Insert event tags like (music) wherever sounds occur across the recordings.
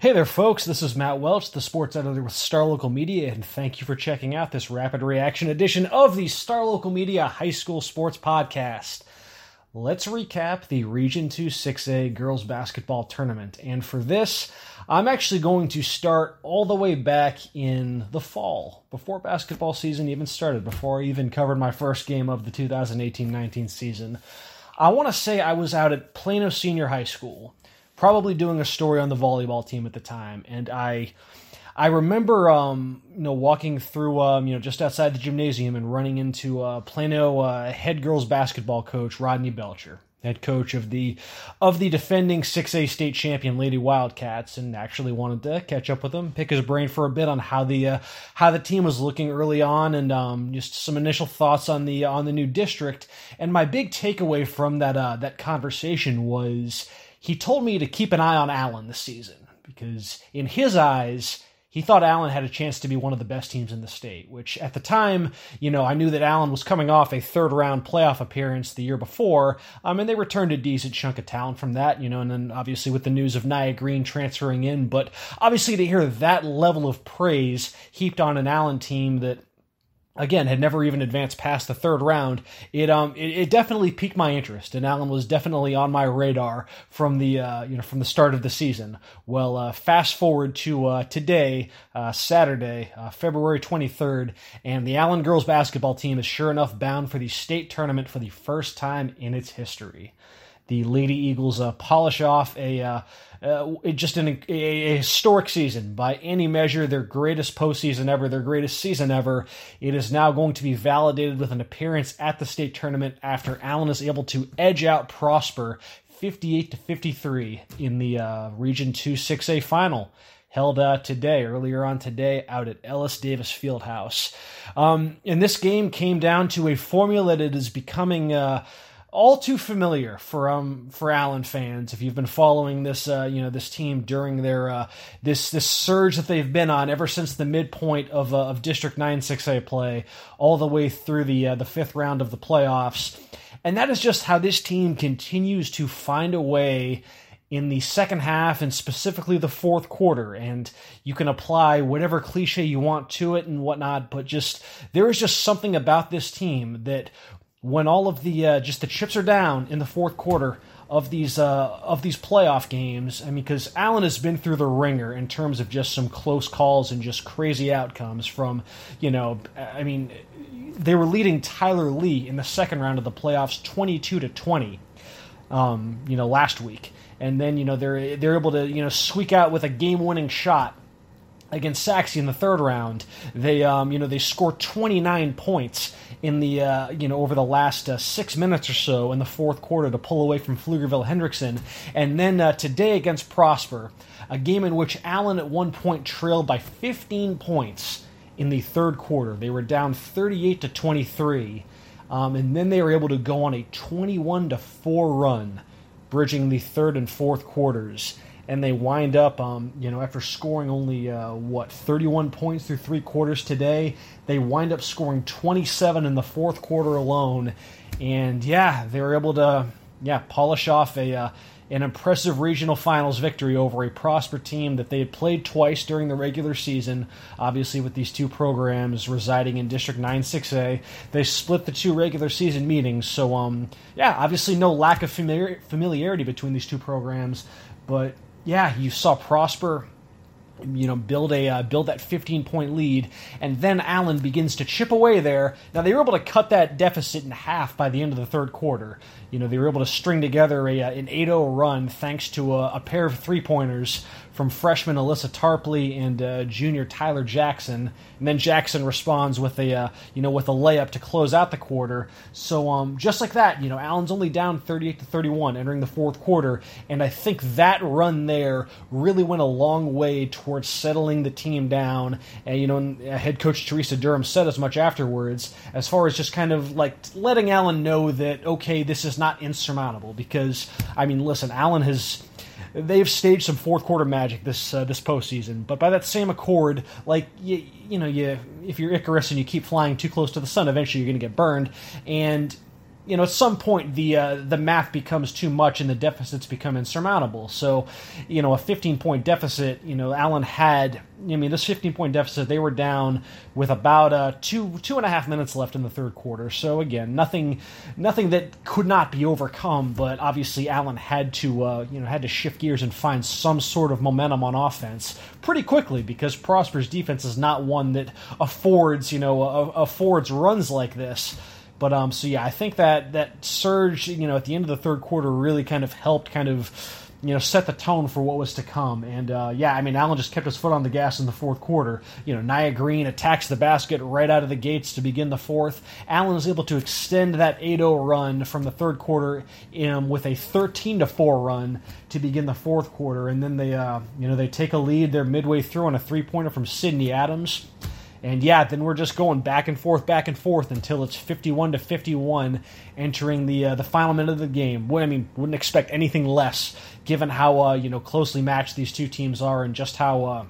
Hey there, folks. This is Matt Welch, the sports editor with Star Local Media, and thank you for checking out this rapid reaction edition of the Star Local Media High School Sports Podcast. Let's recap the Region 2 6A girls basketball tournament. And for this, I'm actually going to start all the way back in the fall, before basketball season even started, before I even covered my first game of the 2018 19 season. I want to say I was out at Plano Senior High School probably doing a story on the volleyball team at the time, and I I remember um, you know walking through um, you know just outside the gymnasium and running into uh, Plano uh, head girls basketball coach Rodney Belcher, head coach of the of the defending 6A state champion Lady Wildcats, and actually wanted to catch up with him, pick his brain for a bit on how the uh, how the team was looking early on, and um, just some initial thoughts on the on the new district. And my big takeaway from that uh, that conversation was he told me to keep an eye on Allen this season because, in his eyes, he thought Allen had a chance to be one of the best teams in the state, which at the time, you know, I knew that Allen was coming off a third round playoff appearance the year before. Um, and they returned a decent chunk of talent from that, you know, and then obviously with the news of Nia Green transferring in. But obviously to hear that level of praise heaped on an Allen team that again had never even advanced past the third round it um it, it, definitely piqued my interest and allen was definitely on my radar from the uh, you know from the start of the season. Well uh, fast forward to uh, today uh, saturday uh, february 23rd and the allen girls basketball team is sure enough bound for the state tournament for the first time in its history. The lady eagles uh, polish off a uh, just an, a, a, historic season by any measure, their greatest postseason ever, their greatest season ever. It is now going to be validated with an appearance at the state tournament after Allen is able to edge out Prosper 58 to 53 in the uh, Region 2 6A final held uh, today, earlier on today, out at Ellis Davis Fieldhouse. Um, and this game came down to a formula that is becoming. Uh, all too familiar for um for Allen fans if you've been following this uh, you know this team during their uh, this this surge that they've been on ever since the midpoint of uh, of District 9 6A play all the way through the uh, the fifth round of the playoffs and that is just how this team continues to find a way in the second half and specifically the fourth quarter. And you can apply whatever cliche you want to it and whatnot, but just there is just something about this team that when all of the uh, just the chips are down in the fourth quarter of these uh, of these playoff games. I mean, because Allen has been through the wringer in terms of just some close calls and just crazy outcomes. From you know, I mean, they were leading Tyler Lee in the second round of the playoffs, twenty two to twenty. Um, you know, last week, and then you know they're they're able to you know squeak out with a game winning shot against Sachse in the third round. They um, you know they scored 29 points in the uh, you know over the last uh, six minutes or so in the fourth quarter to pull away from Pflugerville Hendrickson, and then uh, today against Prosper, a game in which Allen at one point trailed by 15 points in the third quarter. They were down 38 to 23, um, and then they were able to go on a 21 to four run, bridging the third and fourth quarters and they wind up, um, you know, after scoring only uh, what 31 points through three quarters today, they wind up scoring 27 in the fourth quarter alone, and yeah, they were able to yeah polish off a uh, an impressive regional finals victory over a Prosper team that they had played twice during the regular season. Obviously, with these two programs residing in District 9 6A, they split the two regular season meetings. So, um, yeah, obviously no lack of familiar- familiarity between these two programs, but yeah, you saw Prosper you know build a uh, build that 15 point lead and then allen begins to chip away there. Now they were able to cut that deficit in half by the end of the third quarter. You know they were able to string together a, uh, an 8-0 run thanks to a, a pair of three pointers from freshman Alyssa Tarpley and uh, junior Tyler Jackson, and then Jackson responds with a uh, you know with a layup to close out the quarter. So um, just like that, you know Allen's only down 38 to 31 entering the fourth quarter, and I think that run there really went a long way. towards settling the team down. And, you know, head coach Teresa Durham said as much afterwards, as far as just kind of like letting Allen know that, okay, this is not insurmountable. Because, I mean, listen, Allen has they've staged some fourth quarter magic this uh, this postseason. But by that same accord, like you, you know, you if you're Icarus and you keep flying too close to the sun, eventually you're going to get burned. And you know, at some point the uh, the math becomes too much and the deficits become insurmountable. So, you know, a 15 point deficit, you know, Allen had. I mean, this 15 point deficit, they were down with about uh, two two and a half minutes left in the third quarter. So again, nothing nothing that could not be overcome. But obviously, Allen had to uh, you know had to shift gears and find some sort of momentum on offense pretty quickly because Prosper's defense is not one that affords you know affords runs like this. But um, so yeah, I think that that surge, you know, at the end of the third quarter really kind of helped kind of you know, set the tone for what was to come. And uh, yeah, I mean, Allen just kept his foot on the gas in the fourth quarter. You know, Nia Green attacks the basket right out of the gates to begin the fourth. Allen was able to extend that 8-0 run from the third quarter um, with a 13 to 4 run to begin the fourth quarter. And then they, uh, you know, they take a lead. They're midway through on a three-pointer from Sydney Adams. And yeah, then we're just going back and forth, back and forth until it's 51 to 51, entering the uh, the final minute of the game. I mean, wouldn't expect anything less, given how uh, you know closely matched these two teams are, and just how uh,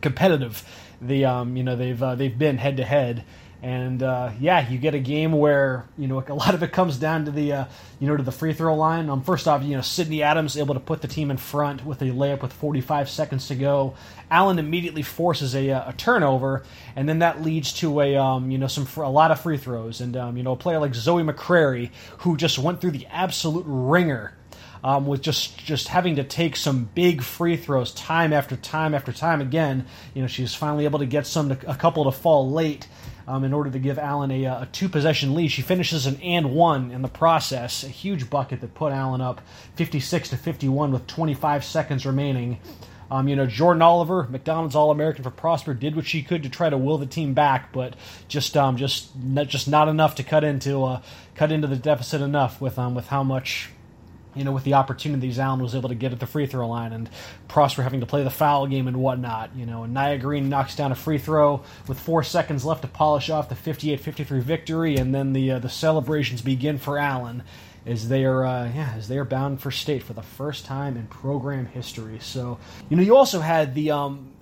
competitive the um, you know they've uh, they've been head to head. And uh, yeah, you get a game where you know a lot of it comes down to the uh, you know to the free throw line. Um, first off, you know Sydney Adams able to put the team in front with a layup with 45 seconds to go. Allen immediately forces a, uh, a turnover, and then that leads to a um, you know some a lot of free throws. And um, you know a player like Zoe McCrary who just went through the absolute wringer um, with just just having to take some big free throws time after time after time again. You know, she's finally able to get some to, a couple to fall late, um, in order to give Allen a, a two possession lead. She finishes an and one in the process, a huge bucket that put Allen up 56 to 51 with 25 seconds remaining. Um, you know, Jordan Oliver, McDonald's All American for Prosper, did what she could to try to will the team back, but just um, just not, just not enough to cut into uh, cut into the deficit enough with um, with how much you know, with the opportunities Allen was able to get at the free throw line and Prosper having to play the foul game and whatnot, you know, and Nia Green knocks down a free throw with four seconds left to polish off the 58-53 victory, and then the uh, the celebrations begin for Allen as they are uh, yeah as they are bound for state for the first time in program history. So you know, you also had the um,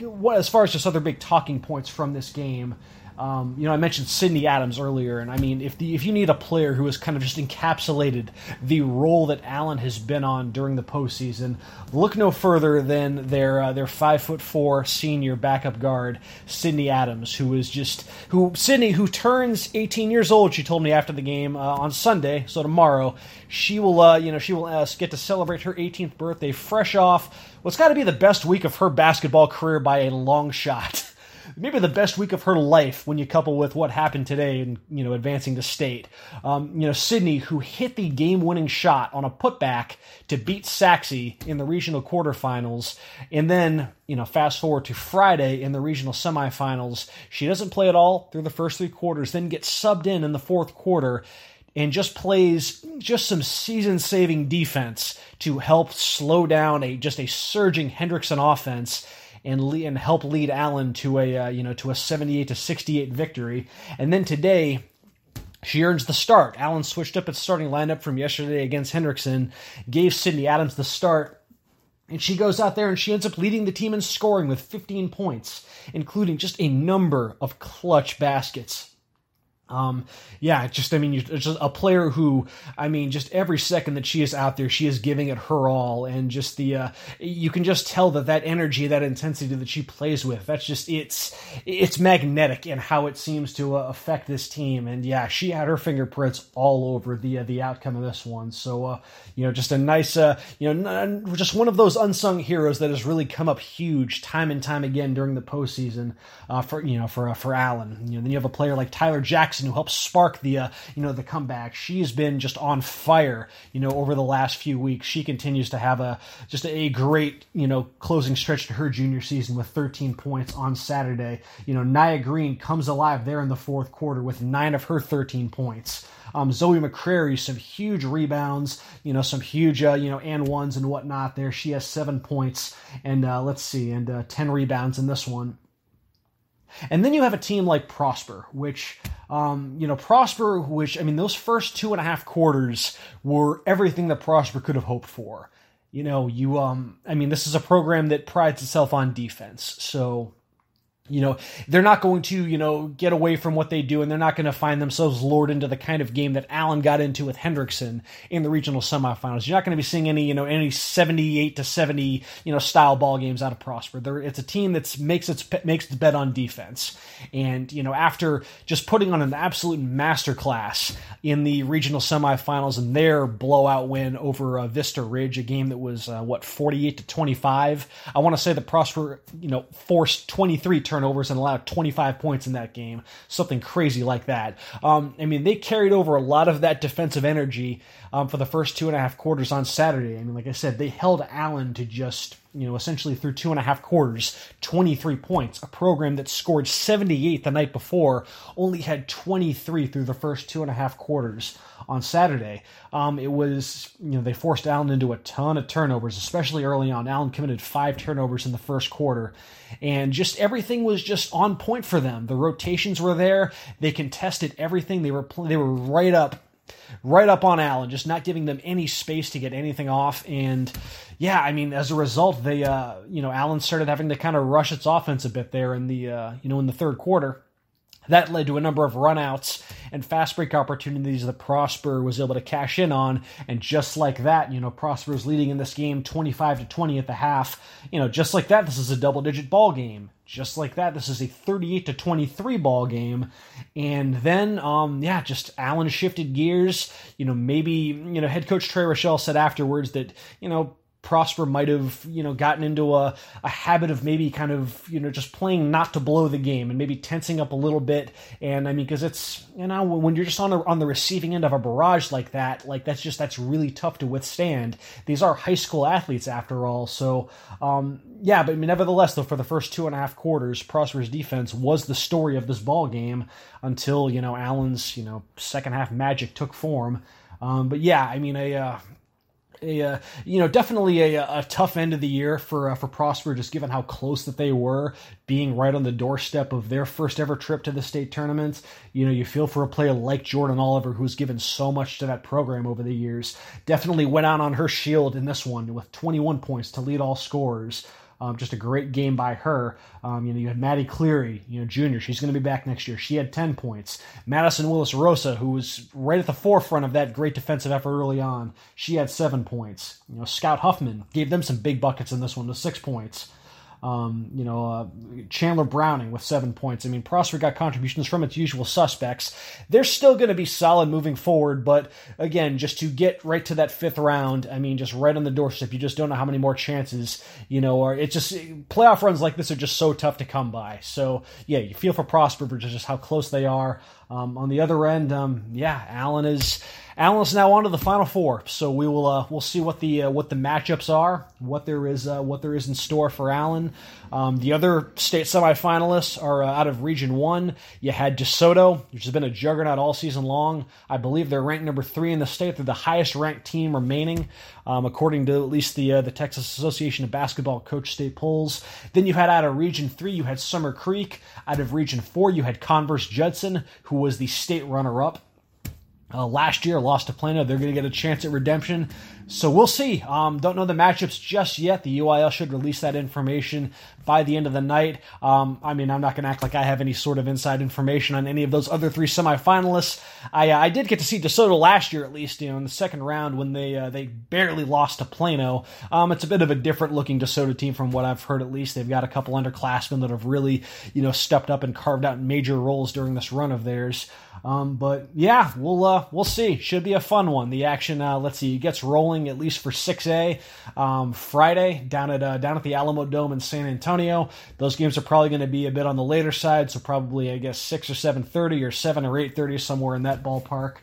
what as far as just other big talking points from this game. Um, you know, I mentioned Sydney Adams earlier, and I mean, if the if you need a player who has kind of just encapsulated the role that Allen has been on during the postseason, look no further than their uh, their five foot four senior backup guard Sydney Adams, who is just who Sydney who turns 18 years old. She told me after the game uh, on Sunday, so tomorrow she will uh, you know she will uh, get to celebrate her 18th birthday fresh off what's got to be the best week of her basketball career by a long shot. (laughs) maybe the best week of her life when you couple with what happened today and you know advancing to state. Um, you know Sydney, who hit the game-winning shot on a putback to beat Sachse in the regional quarterfinals, and then you know fast forward to Friday in the regional semifinals, she doesn't play at all through the first three quarters, then gets subbed in in the fourth quarter and just plays just some season-saving defense to help slow down a just a surging Hendrickson offense and lead, and help lead Allen to a uh, you know to a 78 to 68 victory. And then today she earns the start. Allen switched up its starting lineup from yesterday against Hendrickson, gave Sydney Adams the start, and she goes out there and she ends up leading the team in scoring with 15 points, including just a number of clutch baskets. Um, yeah, just I mean, just a player who I mean, just every second that she is out there, she is giving it her all, and just the uh, you can just tell that that energy, that intensity that she plays with, that's just it's it's magnetic in how it seems to uh, affect this team. And yeah, she had her fingerprints all over the uh, the outcome of this one. So uh, you know, just a nice uh, you know, just one of those unsung heroes that has really come up huge time and time again during the postseason uh, for you know for uh, for Allen. You know, then you have a player like Tyler Jackson Jackson, who helped spark the uh, you know the comeback. She's been just on fire, you know, over the last few weeks. She continues to have a just a great you know closing stretch to her junior season with 13 points on Saturday. You know, Nia Green comes alive there in the fourth quarter with nine of her 13 points. Um, Zoe McCrary, some huge rebounds, you know, some huge, uh, you know, and ones and whatnot there. She has seven points and uh, let's see, and uh, 10 rebounds in this one. And then you have a team like Prosper, which, um, you know, Prosper, which, I mean, those first two and a half quarters were everything that Prosper could have hoped for. You know, you, um, I mean, this is a program that prides itself on defense. So, you know they're not going to you know get away from what they do and they're not going to find themselves lured into the kind of game that allen got into with hendrickson in the regional semifinals. You're not going to be seeing any you know any 78 to 70 you know style ball games out of prosper. They're, it's a team that makes its makes its bet on defense. And you know after just putting on an absolute masterclass in the regional semifinals and their blowout win over uh, vista ridge a game that was uh, what 48 to 25 i want to say that prosper you know forced 23 turnovers and allowed 25 points in that game, something crazy like that. Um, I mean, they carried over a lot of that defensive energy um, for the first two and a half quarters on Saturday. I mean, like I said, they held Allen to just you know, essentially through two and a half quarters, 23 points. A program that scored 78 the night before only had 23 through the first two and a half quarters on Saturday. Um, it was, you know, they forced Allen into a ton of turnovers, especially early on. Allen committed five turnovers in the first quarter, and just everything was just on point for them. The rotations were there. They contested everything. They were they were right up right up on Allen, just not giving them any space to get anything off. And yeah, I mean, as a result, they, uh, you know, Allen started having to kind of rush its offense a bit there in the, uh, you know, in the third quarter. That led to a number of runouts and fast break opportunities that Prosper was able to cash in on. And just like that, you know, Prosper is leading in this game 25 to 20 at the half. You know, just like that, this is a double digit ball game. Just like that, this is a 38 to 23 ball game. And then, um, yeah, just Allen shifted gears. You know, maybe, you know, head coach Trey Rochelle said afterwards that, you know, Prosper might have, you know, gotten into a, a habit of maybe kind of, you know, just playing not to blow the game and maybe tensing up a little bit. And I mean, because it's, you know, when you're just on the on the receiving end of a barrage like that, like that's just that's really tough to withstand. These are high school athletes after all, so um, yeah. But nevertheless, though, for the first two and a half quarters, Prosper's defense was the story of this ball game until you know Allen's you know second half magic took form. Um, but yeah, I mean, a uh, a uh, you know definitely a, a tough end of the year for uh, for Prosper, just given how close that they were, being right on the doorstep of their first ever trip to the state tournaments. You know, you feel for a player like Jordan Oliver, who's given so much to that program over the years. Definitely went out on her shield in this one with 21 points to lead all scorers. Um, just a great game by her. Um, you know, you had Maddie Cleary, you know, junior. She's going to be back next year. She had 10 points. Madison Willis Rosa, who was right at the forefront of that great defensive effort early on, she had seven points. You know, Scout Huffman gave them some big buckets in this one with six points. Um, you know, uh, Chandler Browning with seven points. I mean, Prosper got contributions from its usual suspects. They're still going to be solid moving forward, but again, just to get right to that fifth round, I mean, just right on the doorstep, you just don't know how many more chances, you know, or it's just playoff runs like this are just so tough to come by. So, yeah, you feel for Prosper for just how close they are. Um, on the other end, um, yeah, Allen is Allen's now on to the final four, so we will uh, we'll see what the uh, what the matchups are, what there is uh, what there is in store for Allen. Um, the other state semifinalists are uh, out of Region One. You had DeSoto, which has been a juggernaut all season long. I believe they're ranked number three in the state. They're the highest ranked team remaining, um, according to at least the uh, the Texas Association of Basketball coach state polls. Then you had out of Region Three, you had Summer Creek. Out of Region Four, you had Converse Judson, who was the state runner up. Uh, last year lost to Plano. They're going to get a chance at redemption. So we'll see. Um, don't know the matchups just yet. The UIL should release that information by the end of the night. Um, I mean, I'm not going to act like I have any sort of inside information on any of those other three semifinalists. I, uh, I did get to see DeSoto last year, at least, you know, in the second round when they uh, they barely lost to Plano. Um, it's a bit of a different looking DeSoto team from what I've heard. At least they've got a couple underclassmen that have really, you know, stepped up and carved out major roles during this run of theirs. Um, but yeah, we'll uh, we'll see. Should be a fun one. The action, uh, let's see, gets rolling at least for 6A um, Friday down at uh, down at the Alamodome in San Antonio. Those games are probably going to be a bit on the later side, so probably I guess six or seven thirty or seven or eight thirty somewhere in that ballpark.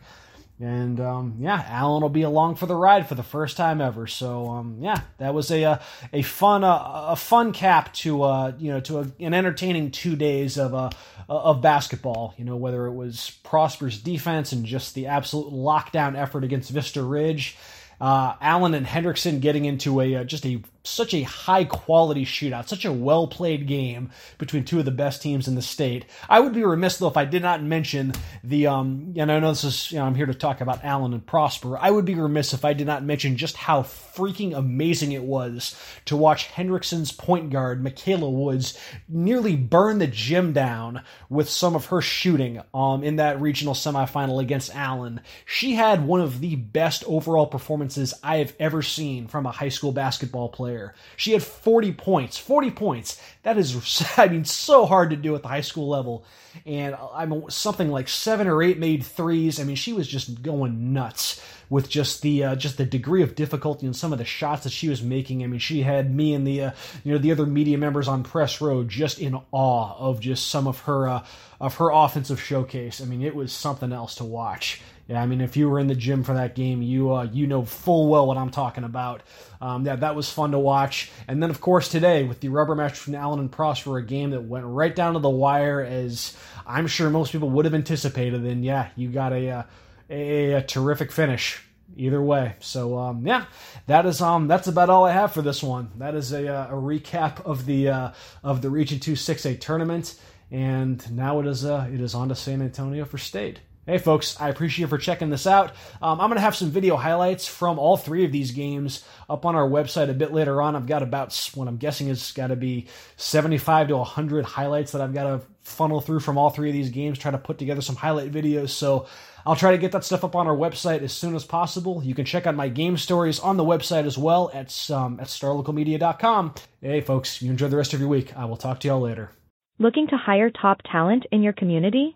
And um, yeah, Allen will be along for the ride for the first time ever. So um, yeah, that was a a, uh, a fun uh, a fun cap to uh, you know to a, an entertaining two days of uh, of basketball. You know whether it was Prosper's defense and just the absolute lockdown effort against Vista Ridge. Uh, Allen and Hendrickson getting into a uh, just a such a high quality shootout, such a well played game between two of the best teams in the state. I would be remiss though if I did not mention the um and I know this is you know I'm here to talk about Allen and Prosper. I would be remiss if I did not mention just how freaking amazing it was to watch Hendrickson's point guard Michaela Woods nearly burn the gym down with some of her shooting um in that regional semifinal against Allen. She had one of the best overall performances I have ever seen from a high school basketball player She had 40 points. 40 points. That is, (laughs) I mean, so hard to do at the high school level. And I'm something like seven or eight made threes. I mean, she was just going nuts with just the uh, just the degree of difficulty and some of the shots that she was making. I mean, she had me and the uh, you know the other media members on press row just in awe of just some of her uh, of her offensive showcase. I mean, it was something else to watch. Yeah, I mean, if you were in the gym for that game, you uh, you know full well what I'm talking about. Um, yeah, that was fun to watch. And then, of course, today with the rubber match between Allen and Prosper, a game that went right down to the wire, as I'm sure most people would have anticipated. And yeah, you got a uh, a, a terrific finish either way. So um, yeah, that is um that's about all I have for this one. That is a, uh, a recap of the uh, of the Region Two Six A tournament, and now it is uh, it is on to San Antonio for state. Hey folks, I appreciate you for checking this out. Um, I'm going to have some video highlights from all three of these games up on our website a bit later on. I've got about what I'm guessing is got to be 75 to 100 highlights that I've got to funnel through from all three of these games, try to put together some highlight videos. So I'll try to get that stuff up on our website as soon as possible. You can check out my game stories on the website as well at, um, at starlocalmedia.com. Hey folks, you enjoy the rest of your week. I will talk to y'all later. Looking to hire top talent in your community?